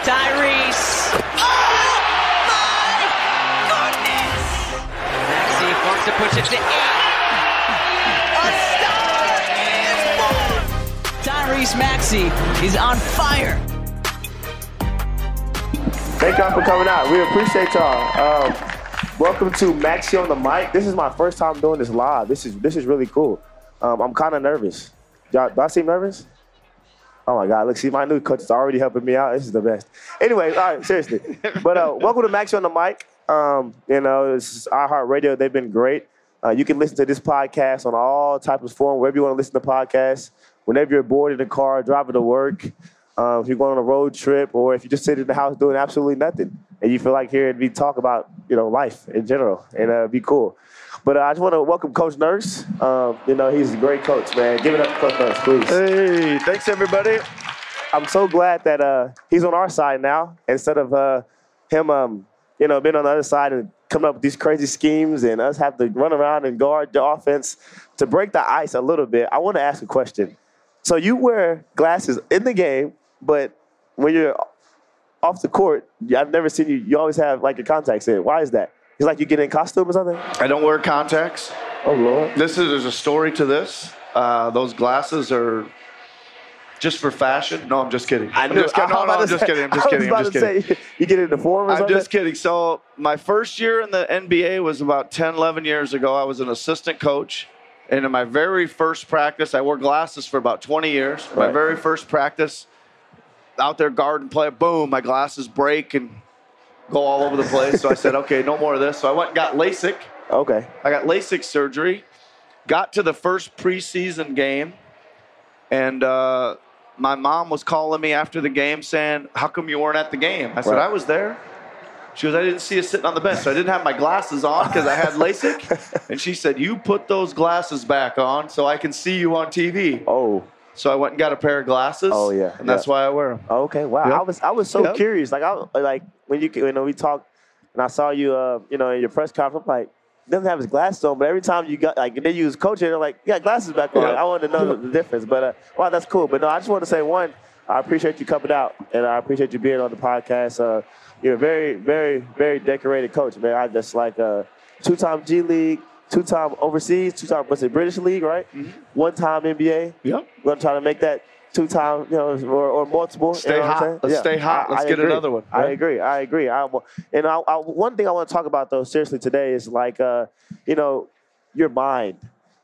Tyrese. Oh my goodness! Maxey wants to push it to eight. A star is born. Tyrese Maxey is on fire. Thank y'all for coming out. We appreciate y'all. Um, welcome to Maxey on the mic. This is my first time doing this live. This is this is really cool. Um, I'm kind of nervous. Y'all, do I seem nervous? Oh my God! Look, see, my new coach is already helping me out. This is the best. Anyway, all right, seriously. But uh, welcome to Maxey on the mic. Um, you know, this is iHeartRadio. They've been great. Uh, you can listen to this podcast on all types of form, wherever you want to listen to podcasts. Whenever you're bored in the car, driving to work, uh, if you're going on a road trip, or if you just sit in the house doing absolutely nothing, and you feel like hearing me talk about you know life in general, and uh, be cool. But uh, I just want to welcome Coach Nurse. Um, you know, he's a great coach, man. Give it up to Coach Nurse, please. Hey, thanks everybody. I'm so glad that uh, he's on our side now instead of uh, him, um, you know, being on the other side and coming up with these crazy schemes and us have to run around and guard the offense to break the ice a little bit. I want to ask a question. So you wear glasses in the game, but when you're off the court, I've never seen you. You always have like your contacts in. Why is that? It's like you get in costume or something. I don't wear contacts. Oh Lord. This is there's a story to this. Uh, those glasses are just for fashion. No, I'm just kidding. I I'm just kidding. No, no, I'm just kidding. I'm just kidding. I'm just kidding. say, you get in the form or I'm something. just kidding. So my first year in the NBA was about 10, 11 years ago. I was an assistant coach. And in my very first practice, I wore glasses for about 20 years. My Right. very first practice, out there guard and play, boom, my glasses break and go all over the place. So I said, okay, no more of this. So I went and got LASIK. Okay. I got LASIK surgery. Got to the first preseason game, and uh, my mom was calling me after the game saying, "How come you weren't at the game?" I said, Right. "I was there." She goes, "I didn't see you sitting on the bench, so I didn't have my glasses on because I had LASIK." and she said, "You put those glasses back on so I can see you on TV." Oh. So I went and got a pair of glasses. Oh, yeah, and that's why I wear them. Okay. Wow. Yep. I was I was so Yep. curious. Like I like when you you know we talked and I saw you uh you know in your press conference. I'm like. Doesn't have his glasses on, but every time you got like then you was coaching, they're like, "You got glasses back on." Yeah. I wanted to know the difference, but uh, wow, that's cool. But no, I just want to say one, I appreciate you coming out, and I appreciate you being on the podcast. Uh, you're a very, very, very decorated coach, man. I just like uh, two-time G League, two-time overseas, two-time what's it British League, right? Mm-hmm. One-time NBA. Yep. We're gonna try to make that two-time, you know, or, or multiple. you Stay know hot. Let's stay hot. Let's get agree. another one, I agree. I agree. I, and I, I, one thing I want to talk about though, seriously today, is like, uh, you know, your mind.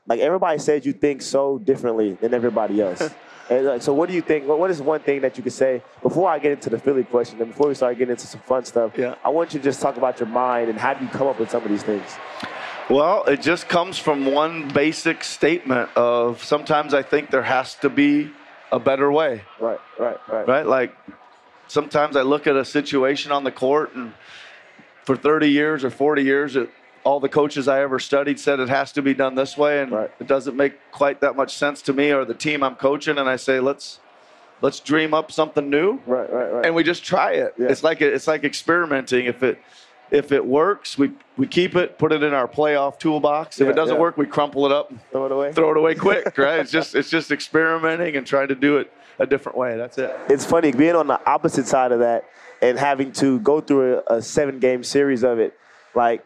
Like everybody says, you think so differently than everybody else. and like, so, what do you think? What what is one thing that you could say before I get into the Philly question and before we start getting into some fun stuff? Yeah. I want you to just talk about your mind and how do you come up with some of these things. Well, it just comes from one basic statement of sometimes I think there has to be a better way. Right, right, right. Right? Like sometimes I look at a situation on the court and for 30 years or 40 years, it, all the coaches I ever studied said it has to be done this way, and Right. it doesn't make quite that much sense to me or the team I'm coaching. And I say, let's let's dream up something new, Right, right, right. and we just try it. Yeah. It's like it's like experimenting. If it if it works, we we keep it, put it in our playoff toolbox. If Yeah, it doesn't yeah. work, we crumple it up, Throw it away. throw it away quick. Right? It's just it's just experimenting and trying to do it a different way. That's it. it's funny being on the opposite side of that and having to go through a, a seven game series of it. Like,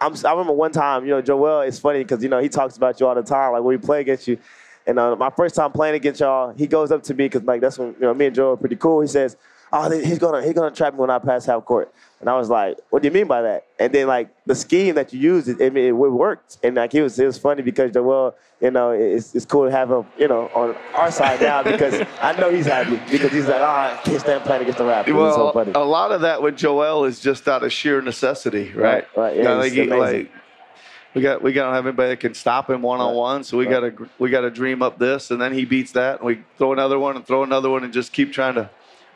I'm, I remember one time, you know, Joel, it's funny because, you know, he talks about you all the time, like when we play against you. And uh, my first time playing against y'all, he goes up to me because, like, that's when, you know, me and Joel are pretty cool. He says, Oh, he's gonna he's gonna trap me when I pass half court, and I was like, "What do you mean by that?" And then like the scheme that you used, it, I mean, it worked, and like it was it was funny because Joel, you know, it's, it's cool to have him, you know, on our side now because I know he's happy because he's like, "Ah, I can't stand playing against the Raptors." it's so Well, funny. a lot of that with Joel is just out of sheer necessity, right? Right, right, yeah, You know, it's like, he- like, we got we don't have anybody that can stop him one on one, so we right. got to we got to dream up this, and then he beats that, and we throw another one and throw another one, and just keep trying to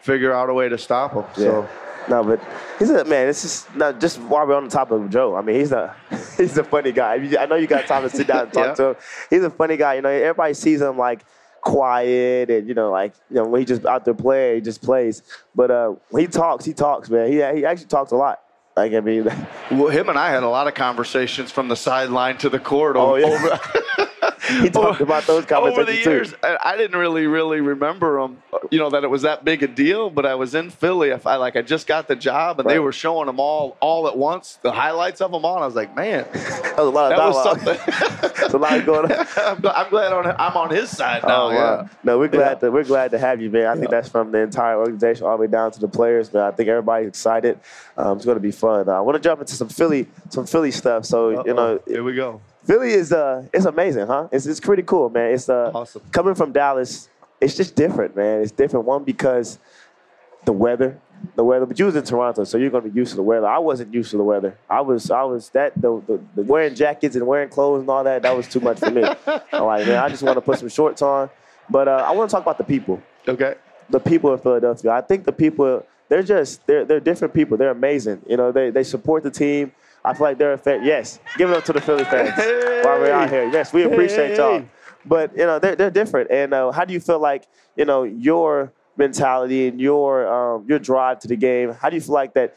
figure out a way to stop him. So No, but he's a man. It's just not just while we're on the topic of Joe. I mean, he's a he's a funny guy. I know you got time to sit down and talk Yeah. to him. He's a funny guy. You know, everybody sees him like quiet and you know, like you know, when he just out there playing, he just plays. But uh, when he talks, he talks, man. He he actually talks a lot. Like I mean, well, him and I had a lot of conversations from the sideline to the court. Oh, over, yeah. over- he talked about those over the years, I, I didn't really, really remember them. You know that it was that big a deal. But I was in Philly. If I like, I just got the job, and they were showing them all, all at once, the highlights of them all. And I was like, man. That was a lot of that was dialogue. something. There's a lot going on. I'm, glad, I'm glad on, I'm on his side now. Oh, yeah. wow. No, we're glad Yeah. to we're glad to have you, man. I think that's from the entire organization all the way down to the players, but I think everybody's excited. Um, it's going to be fun. Uh, I want to jump into some Philly some Philly stuff. So you know, here we go. Philly is uh it's amazing, huh? It's it's pretty cool, man. It's uh Awesome. coming from Dallas. It's just different, man. It's different. One because the weather, the weather. But you was in Toronto, so you're gonna be used to the weather. I wasn't used to the weather. I was I was that the, the, the wearing jackets and wearing clothes and all that. That was too much for me. I'm like, man, I just want to put some shorts on. But uh, I want to talk about the people Okay. the people in Philadelphia. I think the people they're just they're they're different people. They're amazing. You know, they they support the team. I feel like they're a fan. Yes, give it up to the Philly fans while we're out here. Yes, we appreciate y'all. But you know, they're they're different. And uh, how do you feel like you know your mentality and your um, your drive to the game? How do you feel like that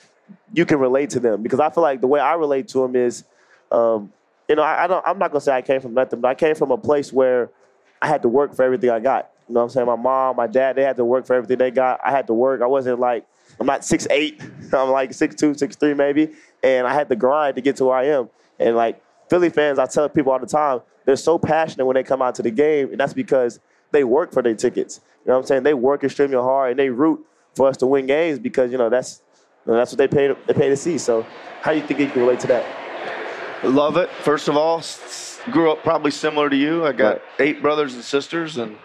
you can relate to them? Because I feel like the way I relate to them is, um, you know, I, I don't. I'm not gonna say I came from nothing, but I came from a place where I had to work for everything I got. You know what I'm saying? My mom, my dad, they had to work for everything they got. I had to work. I wasn't like, I'm not 6'8". I'm like 6'2", 6'3", maybe. And I had to grind to get to where I am. And like Philly fans, I tell people all the time, they're so passionate when they come out to the game. And that's because they work for their tickets. You know what I'm saying? They work extremely hard and they root for us to win games because, you know, that's you know, that's what they pay, to, they pay to see. So how do you think you can relate to that? Love it. First of all, grew up probably similar to you. I got Right. eight brothers and sisters, and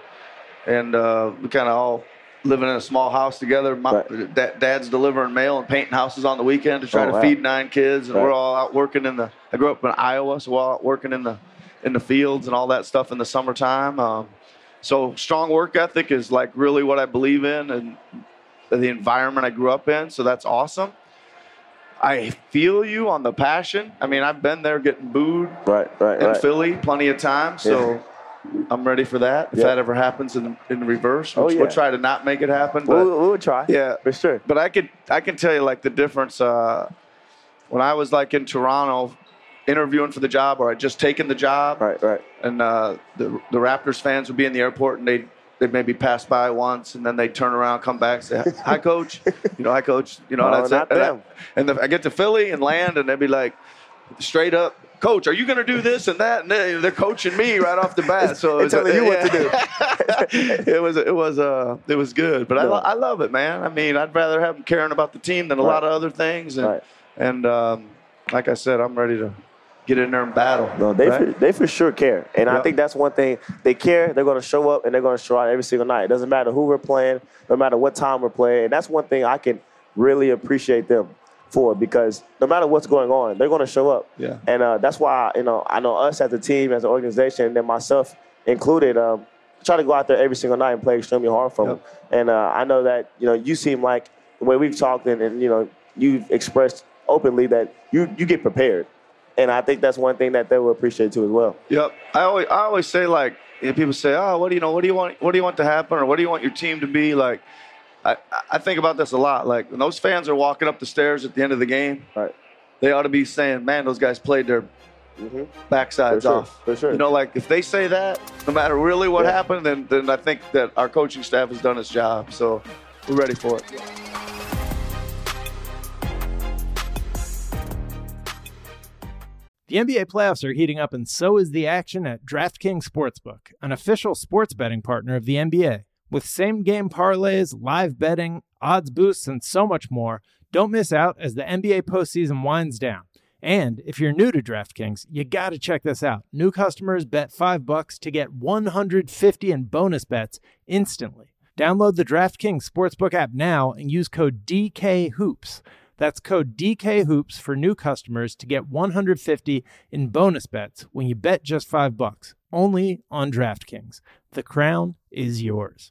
and uh, we kind of all living in a small house together. My Right. da- dad's delivering mail and painting houses on the weekend to try Oh, to wow. feed nine kids, and Right. we're all out working in the. I grew up in Iowa, so we're all out working in the in the fields and all that stuff in the summertime. Um, so strong work ethic is like really what I believe in, and the environment I grew up in. So that's awesome. I feel you on the passion. I mean, I've been there getting booed Right, right, in right. Philly plenty of times, so I'm ready for that. If Yeah. that ever happens in in reverse, Oh, yeah. we'll try to not make it happen. But We'll, we'll try. yeah, For sure. but I could I can tell you like the difference. Uh, when I was like in Toronto, interviewing for the job, or I just taken the job, Right, right. and uh, the the Raptors fans would be in the airport and they they'd maybe pass by once and then they'd turn around, come back, say hi, coach. you know, hi, coach. You know, No, that's it. And, I, and the, I get to Philly and land, and they'd be like, straight up. Coach, are you going to do this and that? And they- they're coaching me right off the bat. So They're it was- telling you what to do. it was it was uh it was good, but I, I love it, man. I mean, I'd rather have them caring about the team than a Right. lot of other things. And Right. and um, like I said, I'm ready to get in there and battle. No, they right? for, they for sure care, and I think that's one thing they care. They're going to show up and they're going to show out every single night. It doesn't matter who we're playing, no matter what time we're playing, and that's one thing I can really appreciate them for because no matter what's going on, they're going to show up. Yeah. and uh, that's why you know I know us as a team, as an organization, and then myself included. Um, try to go out there every single night and play extremely hard for Yep. them. And uh, I know that you know you seem like the way we've talked and, and you know you've expressed openly that you you get prepared, and I think that's one thing that they will appreciate too as well. Yep. I always I always say like you know, people say, oh, what do you know? What do you want? What do you want to happen? Or what do you want your team to be? Like, I I think about this a lot. Like when those fans are walking up the stairs at the end of the game, Right. they ought to be saying, man, those guys played their Mhm. backsides For sure, off. for sure. You know, like if they say that, no matter really what Yeah. happened, then then I think that our coaching staff has done its job. So we're ready for it. The NBA playoffs are heating up, and so is the action at DraftKings Sportsbook, an official sports betting partner of the NBA. With same game parlays, live betting, odds boosts, and so much more, don't miss out as the NBA postseason winds down. And if you're new to DraftKings, you got to check this out. New customers bet 5 bucks to get 150 in bonus bets instantly. Download the DraftKings Sportsbook app now and use code DKHOOPS. That's code DKHOOPS for new customers to get 150 in bonus bets when you bet just 5 bucks. Only on DraftKings. The crown is yours.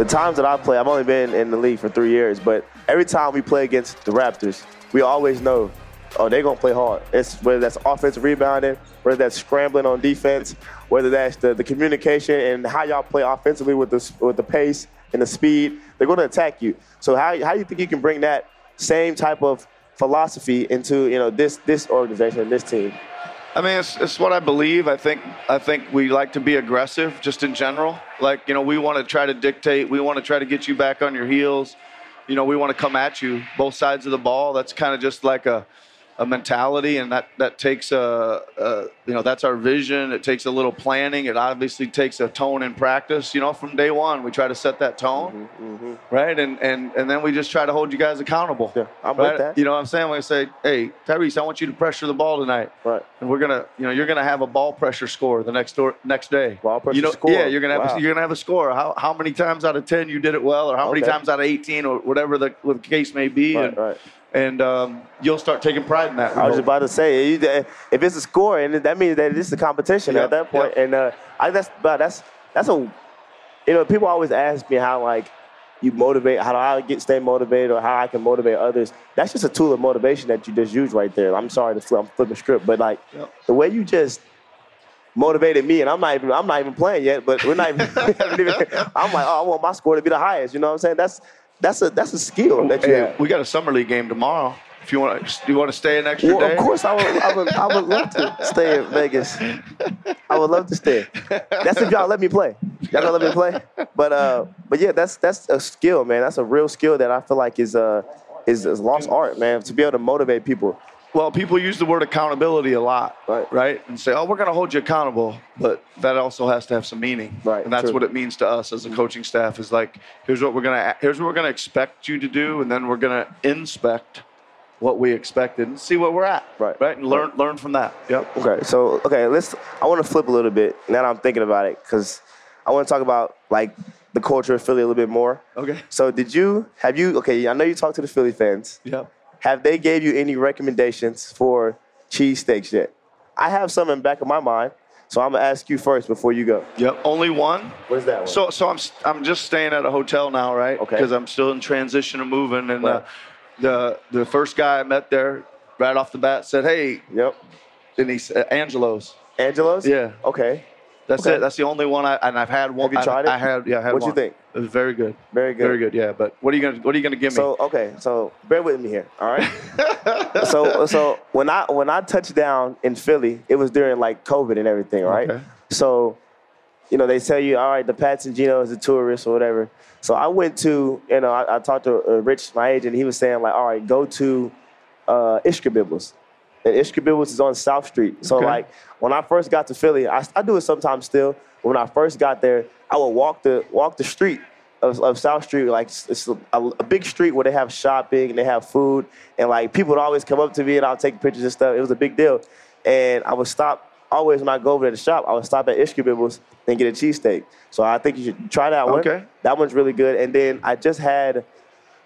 the times that I play, I've only been in the league for three years, but every time we play against the Raptors, we always know, oh, they're gonna play hard. It's whether that's offensive rebounding, whether that's scrambling on defense, whether that's the, the communication and how y'all play offensively with the with the pace and the speed. They're gonna attack you. So how how do you think you can bring that same type of philosophy into you know this this organization this team? I mean, it's, it's what I believe. I think I think we like to be aggressive, just in general. Like you know, we want to try to dictate. We want to try to get you back on your heels. You know, we want to come at you both sides of the ball. That's kind of just like a a mentality, and that that takes a, a you know that's our vision. It takes a little planning. It obviously takes a tone in practice. You know, from day one, we try to set that tone, mm-hmm, mm-hmm. right? And and and then we just try to hold you guys accountable. Yeah, I'm right? with that. You know what I'm saying? We say, hey, Tyrese, I want you to pressure the ball tonight. Right. And we're gonna, you know, you're gonna have a ball pressure score the next door, next day. Ball pressure you know, score. Yeah, you're gonna have Wow. a, you're gonna have a score. How how many times out of ten you did it well, or how many times out of 18, or whatever the, the case may be. Right, and right. And um, you'll start taking pride in that. I was just about to say, if it's a score, and that means that it's a competition Yeah, at that point. yeah. And uh, I that's but that's that's a you know people always ask me how like you motivate, how do I get stay motivated, or how I can motivate others. That's just a tool of motivation that you just use right there. I'm sorry to flip, I'm flipping script, but like Yep. the way you just motivated me, and I'm not even I'm not even playing yet, but we're not even. I'm like, oh, I want my score to be the highest. You know what I'm saying? That's that's a that's a skill that you Hey, have. we got a summer league game tomorrow. If you want to, you want to stay an extra Well, day? of course, I would, I would, I would love to stay in Vegas. I would love to stay. That's if y'all let me play. Y'all gonna let me play? But uh, but yeah, that's that's a skill, man. That's a real skill that I feel like is uh is, is lost art, man. To be able to motivate people. Well, people use the word accountability a lot, Right. right? And say, "Oh, we're going to hold you accountable," but that also has to have some meaning, Right, And that's true. what it means to us as a mm-hmm. coaching staff. Is like, here's what we're going to, here's what we're going to expect you to do, and then we're going to inspect what we expected and see where we're at. Right. Right. And learn learn from that. Yep. Okay, so okay, let's. I want to flip a little bit now that I'm thinking about it because I want to talk about like the culture of Philly a little bit more. Okay. So did you have you? Okay, I know you talked to the Philly fans. Yep. Have they gave you any recommendations for cheesesteaks yet? I have some in the back of my mind, so I'm gonna ask you first before you go. Yep. Only one. What is that one? So so I'm I'm just staying at a hotel now, right? Okay. Because I'm still in transition of moving, and Right. uh, the the first guy I met there, right off the bat, said, "Hey," yep, and he said, "Angelo's." Angelo's. Yeah. Okay, That's Okay. it. That's the only one I and I've had one. Have you I- tried it? I, had. Yeah, I had What'd you think? It was very good. very good. Very good. Yeah. But what are you gonna What are you gonna give me? So okay, so bear with me here, all right? so so when I when I touched down in Philly, it was during like COVID and everything, right? Okay. So, you know, they tell you, all right, the Pat's and Geno is a tourist or whatever. So I went to, you know, I, I talked to uh, Rich, my agent. He was saying like, all right, go to uh, Ishkabibble's. And Ishkabibble's is on South Street. So Okay. like when I first got to Philly, I, I do it sometimes still. But when I first got there, I would walk the walk the street of, of South Street, like it's, a, a big street where they have shopping and they have food, and like people would always come up to me and I'll take pictures and stuff. It was a big deal, and I would stop always when I go over to the shop. I would stop at Ishkabibble's and get a cheesesteak. So I think you should try that one. Okay. that one's really good. And then I just had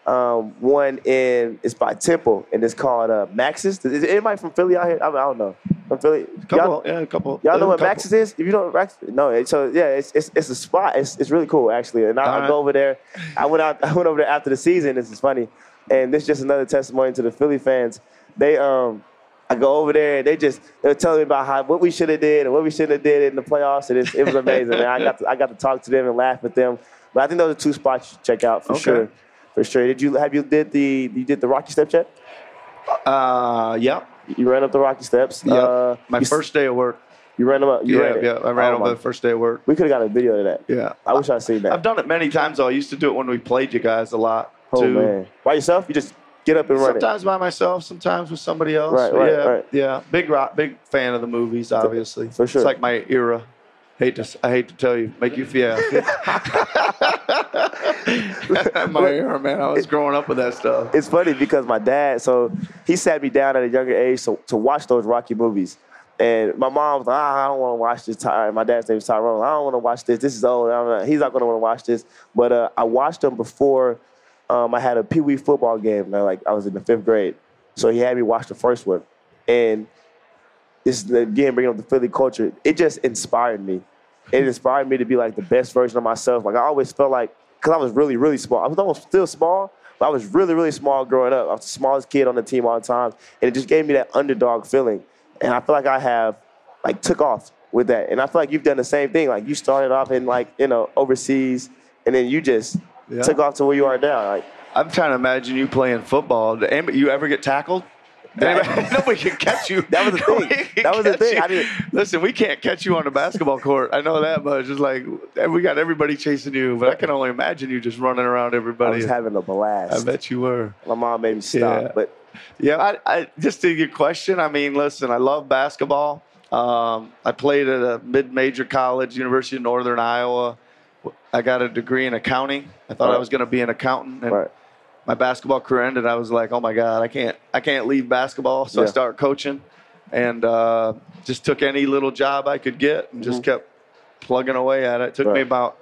um, one in it's by Temple and it's called uh, Max's. Is anybody from Philly out here? I, mean, I don't know. From Philly, couple. Y'all- yeah, a couple. Y'all know what couple. Max's is? If you don't, Max, no. So yeah, it's it's, it's a spot. It's, it's really cool actually. And I, I Alright. go over there. I went out. I went over there after the season. This is funny, and this is just another testimony to the Philly fans. They um. I go over there and they just they're telling me about how what we should have did and what we should have did in the playoffs and it's, it was amazing. man. I got to, I got to talk to them and laugh with them. But I think those are two spots you should check out for Okay. sure. For sure. Did you have you did the you did the Rocky step yet? Uh, yeah. You ran up the Rocky Steps. Yeah. Uh, My first day of work. You ran them up. You yeah, ran it. yeah. I ran Oh, over the first day of work. We could have got a video of that. Yeah. I wish I'd seen that. I've done it many times though. I used to do it when we played you guys a lot. Oh too. man, by yourself? You just get up and run Sometimes by myself, sometimes with somebody else. Right, right, yeah, right. yeah. Big rock, big fan of the movies, obviously. for sure. It's like my era. Hate to, I hate to tell you, make you feel. my era, man. I was growing up with that stuff. It's funny because my dad, so he sat me down at a younger age so, to watch those Rocky movies. And my mom was like, ah, I don't want to watch this. Ty-. My dad's name is Tyrone. I don't want to watch this. This is old. I'm not- he's not going to want to watch this. But uh, I watched them before um, I had a Pee Wee football game. and I, like I was in the fifth grade, so he had me watch the first one. And this is again bringing up the Philly culture. It just inspired me. It hmm. inspired me to be like the best version of myself. Like I always felt like, because I was really, really small. I was almost still small, but I was really, really small growing up. I was the smallest kid on the team all the time, and it just gave me that underdog feeling. And I feel like I have, like, took off with that. And I feel like you've done the same thing. Like you started off in like you know overseas, and then you just Yeah. took off to where you are now. Like I'm trying to imagine you playing football. Did You ever get tackled? Nobody can catch you. That was the thing. That was the thing. I didn't- Listen, we can't catch you on the basketball court. I know that much. It's just like we got everybody chasing you, but I can only imagine you just running around I everybody. was having a blast. I bet you were. My mom made me stop, Yeah. but Yeah, I, I just to your question. I mean, listen, I love basketball. Um, I played at a mid-major college, University of Northern Iowa. I got a degree in accounting. I thought I was going to be an accountant, and right. My basketball career ended. I was like, oh my god, I can't, I can't leave basketball. So I Yeah. started coaching, and uh, just took any little job I could get, and just kept plugging away at it. It took me Mm-hmm. About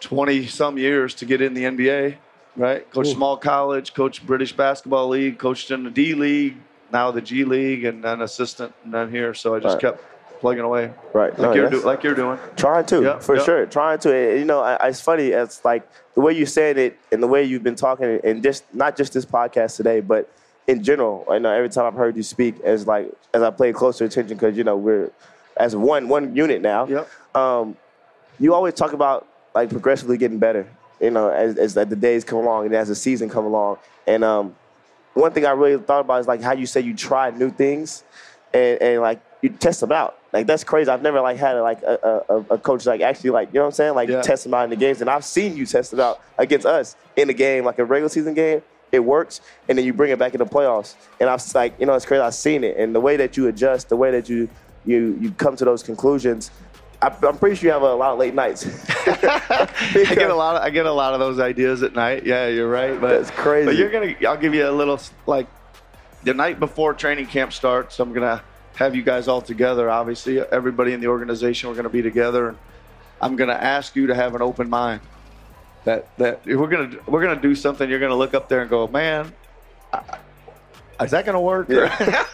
twenty some years to get in the NBA. Right, coached small college, coached British basketball league, coached in the D League, now the G League, and then assistant, and then here. So I just Right. kept plugging away, Right. like No, you're do, like you're doing. Trying to, Yeah, for yeah. sure. Trying to. And, You know, I, it's funny. It's like the way you said it and the way you've been talking, and just not just this podcast today, but in general. I know every time I've heard you speak, as like as I pay closer attention, because you know we're as one one unit now. Yep. Um, you always talk about like progressively getting better. You know, as, as the days come along and as the season come along. And um, one thing I really thought about is like how you say you try new things, and, and like you test them out. Like that's crazy. I've never like had like a, a, a coach like actually like you know what I'm saying like Yeah. test them out in the games, and I've seen you test it out against us in the game, like a regular season game. It works, and then you bring it back in the playoffs. And I've like you know it's crazy. I've seen it, and the way that you adjust, the way that you you you come to those conclusions. I, I'm pretty sure you have a lot of late nights. I get a lot. Of, I get a lot of those ideas at night. Yeah, you're right. But That's crazy. But you're gonna. I'll give you a little like the night before training camp starts, I'm gonna have you guys all together. Obviously, everybody in the organization, we're gonna be together. I'm gonna ask you to have an open mind. That that we're gonna we're gonna do something. You're gonna look up there and go, man. I, is that gonna work? Yeah.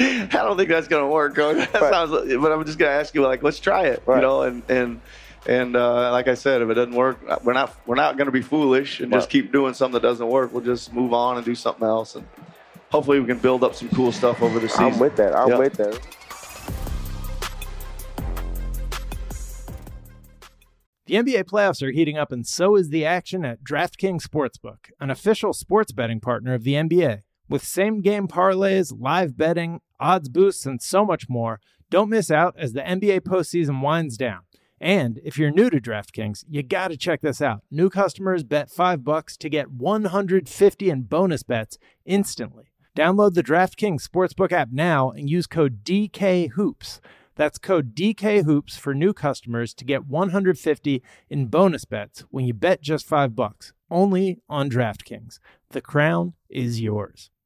I don't think that's gonna work, coach. That Right. sounds, but I'm just gonna ask you, like, let's try it, Right. you know, and and and uh, like I said, if it doesn't work, we're not we're not gonna be foolish and just keep doing something that doesn't work. We'll just move on and do something else, and hopefully we can build up some cool stuff over the season. I'm with that. I'm Yeah. with that. The NBA playoffs are heating up, and so is the action at DraftKings Sportsbook, an official sports betting partner of the NBA. With same game parlays, live betting, odds boosts, and so much more, don't miss out as the NBA postseason winds down. And if you're new to DraftKings, you got to check this out. New customers bet 5 bucks to get 150 in bonus bets instantly. Download the DraftKings Sportsbook app now and use code DKHOOPS. That's code DKHOOPS for new customers to get 150 in bonus bets when you bet just 5 bucks. Only on DraftKings. The crown is yours.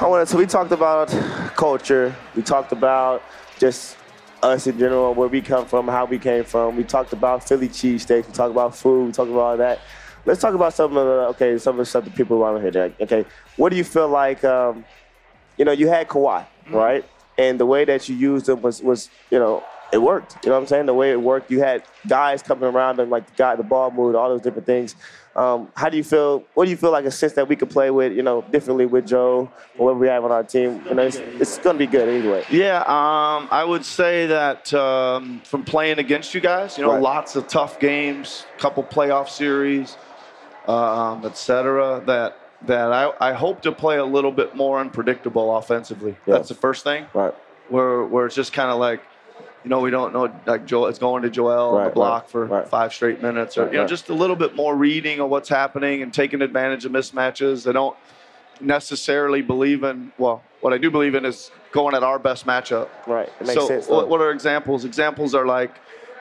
I wanted so we talked about culture. We talked about just us in general, where we come from, how we came from. We talked about Philly cheesesteaks. We talked about food. We talked about all that. Let's talk about some of the okay, some of the stuff that people around here. Like, okay, what do you feel like? Um, you know, you had Kawhi, right? And the way that you used him was was you know it worked. You know what I'm saying? The way it worked, you had guys coming around him, like the guy, the ball moved, all those different things. Um, how do you feel? What do you feel like a sense that we could play with, you know, differently with Joe or whatever we have on our team? You know, it's, it's going to be good anyway. Yeah, um, I would say that um, from playing against you guys, you know, Right. lots of tough games, couple playoff series, um, et cetera, that that I, I hope to play a little bit more unpredictable offensively. Yeah. That's the first thing. Right. Where where it's just kind of like, you know, we don't know like Joel. It's going to Joel on the block right, for right. five straight minutes, or you know, right. just a little bit more reading of what's happening and taking advantage of mismatches. They don't necessarily believe in. Well, what I do believe in is going at our best matchup. Right. It makes so sense. what, though. what are examples? Examples are like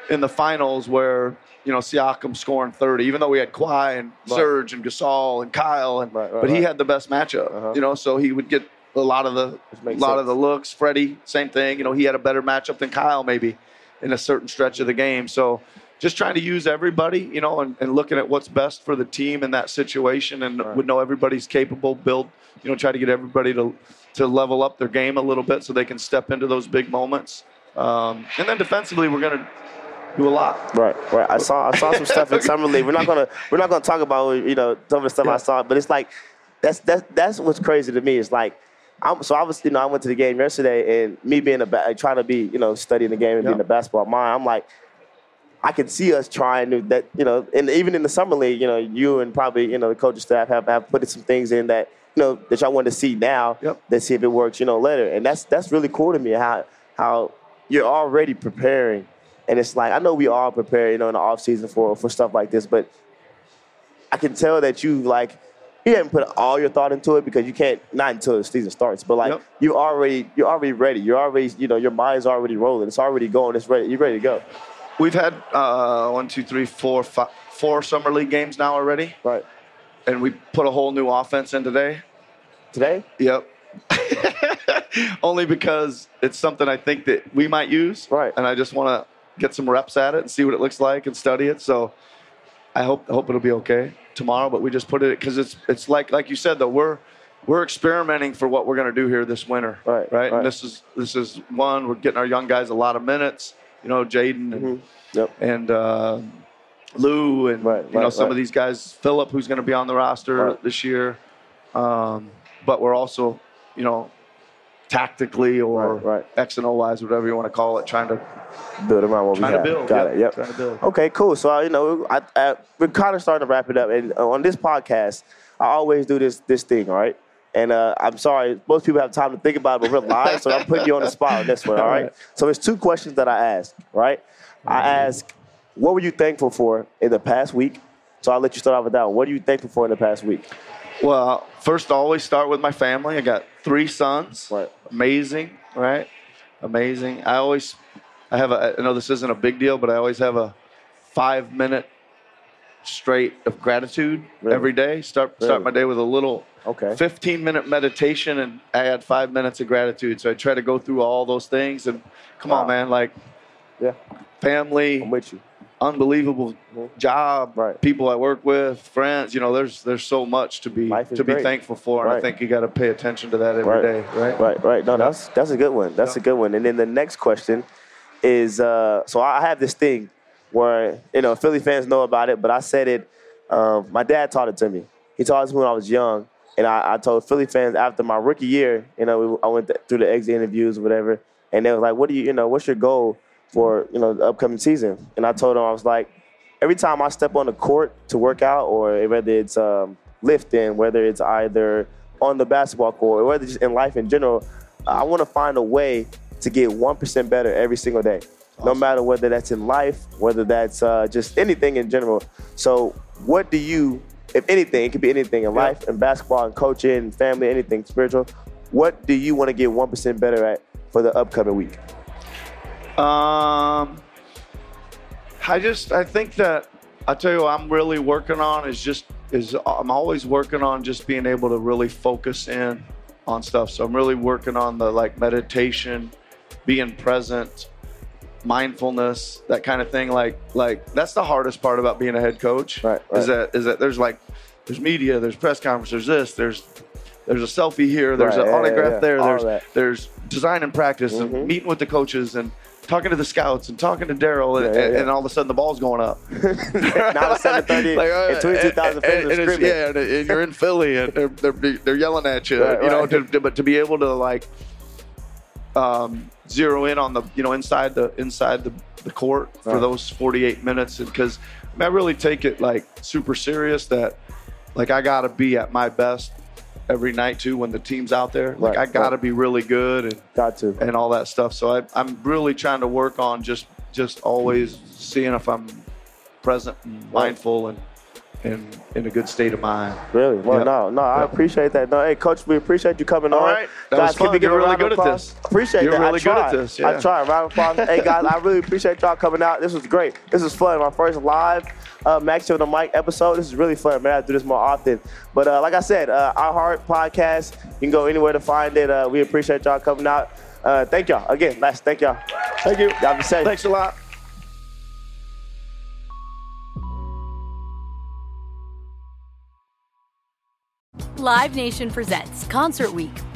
in the finals where you know Siakam scoring 30, even though we had Kawhi and Right. Serge and Gasol and Kyle, and Right, right, but he had the best matchup. Uh-huh. You know, so he would get a lot of the makes lot sense. of the looks. Freddie, same thing. You know, he had a better matchup than Kyle maybe in a certain stretch of the game. So just trying to use everybody, you know, and, and looking at what's best for the team in that situation, and Right. would know everybody's capable. Build, you know, try to get everybody to to level up their game a little bit so they can step into those big moments. Um, and then defensively, we're gonna do a lot. Right, right. I saw I saw some stuff in summer league. We're not gonna we're not gonna talk about you know some of the stuff Yeah. I saw, but it's like that's that's that's what's crazy to me. It's like I'm so I was you know I went to the game yesterday and me being a ba- trying to be you know studying the game and being a basketball mind. I'm like I can see us trying to that you know and even in the summer league you know you and probably you know the coaching staff have have put some things in that you know that y'all want to see now. Yep. Let's see if it works you know later, and that's that's really cool to me how how you're already preparing. And it's like I know we all prepare, you know, in the off season for for stuff like this, but I can tell that you like you haven't put all your thought into it because you can't not until the season starts. But like Yep. you already you're already ready. You're already you know your mind's already rolling. It's already going. It's ready. You're ready to go. We've had uh, one, two, three, four, five, four summer league games now already, Right. and we put a whole new offense in today. Today. Yep. Only because it's something I think that we might use. Right. And I just want to get some reps at it and see what it looks like and study it. So I hope I hope it'll be okay tomorrow. But we just put it because it's it's like like you said though we're we're experimenting for what we're going to do here this winter. Right, Right. right. And this is this is one we're getting our young guys a lot of minutes. You know, Jaden and Yep. and uh, Lou and Right, you know some of these guys, Filip, who's going to be on the roster this year. Um, but we're also, you know, tactically or Right, right. X and O wise, whatever you want to call it, trying to Build around what trying we to have. build. Got Yep, it. Yep. Trying to build. Okay, cool. So uh, you know, I, I, we're kind of starting to wrap it up, and on this podcast, I always do this this thing, right. And uh, I'm sorry, most people have time to think about it, but we're live, so I'm putting you on the spot on this one, all right? So there's two questions that I ask, right? I ask, what were you thankful for in the past week? So I'll let you start off with that one. What are you thankful for in the past week? Well, first, I always start with my family. I got three sons. Right. Amazing, right? Amazing. I always, I have a, I know this isn't a big deal, but I always have a five minute straight of gratitude Really? every day. Start Really? start my day with a little Okay. 15 minute meditation and I add five minutes of gratitude. So I try to go through all those things and come Wow. on, man, like Yeah, family, I'm with you. Unbelievable job, Right. people I work with, friends. You know, there's there's so much to be to be great. thankful for, and Right. I think you got to pay attention to that every right. day, right? Right, right. No, that's that's a good one. That's a good one. And then the next question is uh, so I have this thing where you know Philly fans know about it, but I said it. Um, my dad taught it to me. He taught it to me when I was young, and I, I told Philly fans after my rookie year. You know, we, I went th- through the exit interviews or whatever, and they was like, "What do you, you know, what's your goal for you know the upcoming season?" And I told him I was like, every time I step on the court to work out, or whether it's um, lifting, whether it's either on the basketball court, or whether just in life in general, I want to find a way to get one percent better every single day, no matter whether that's in life, whether that's uh, just anything in general. So, what do you, if anything, it could be anything in life, in basketball, and coaching, family, anything spiritual. What do you want to get one percent better at for the upcoming week? Um, I just I think that I tell you what I'm really working on is just is I'm always working on just being able to really focus in on stuff. So I'm really working on the like meditation, being present, mindfulness, that kind of thing. Like like that's the hardest part about being a head coach. Right, Is that is that there's like there's media, there's press conference, there's this, there's there's a selfie here, there's Right, an yeah, yeah, autograph yeah. there, All there's there's design and practice Mhm. and meeting with the coaches and talking to the scouts and talking to Daryl and, Yeah, yeah, yeah. and all of a sudden the ball's going up. now it's seven thirty Like, uh, and twenty two thousand fans and are it's- Yeah, and, and you're in Philly and they're, they're, they're yelling at you, Right, you know, right. to, to- but to be able to like um, zero in on the, you know, inside the inside the, the court for Right. those 48 minutes because I, mean, I really take it like super serious that like I got to be at my best every night too when the team's out there. Like Right, I got to right. be really good and Got to. and all that stuff. So I, I'm really trying to work on just just always seeing if I'm present and mindful and and in a good state of mind. Really? Well, Yeah. no, no, I appreciate that. No, hey, coach, we appreciate you coming All on. right. That was can fun. we You're really good at this. Appreciate You're that. really I good at this, I yeah. tried. Round of applause. hey guys, I really appreciate y'all coming out. This was great. This was fun. My first live uh, Max on the Mic episode. This is really fun, man. I do this more often. But uh, like I said, uh, our Heart podcast. You can go anywhere to find it. Uh, we appreciate y'all coming out. Uh, thank y'all again. Last, thank y'all. Thank you. Y'all be safe. Thanks a lot. Live Nation presents Concert Week.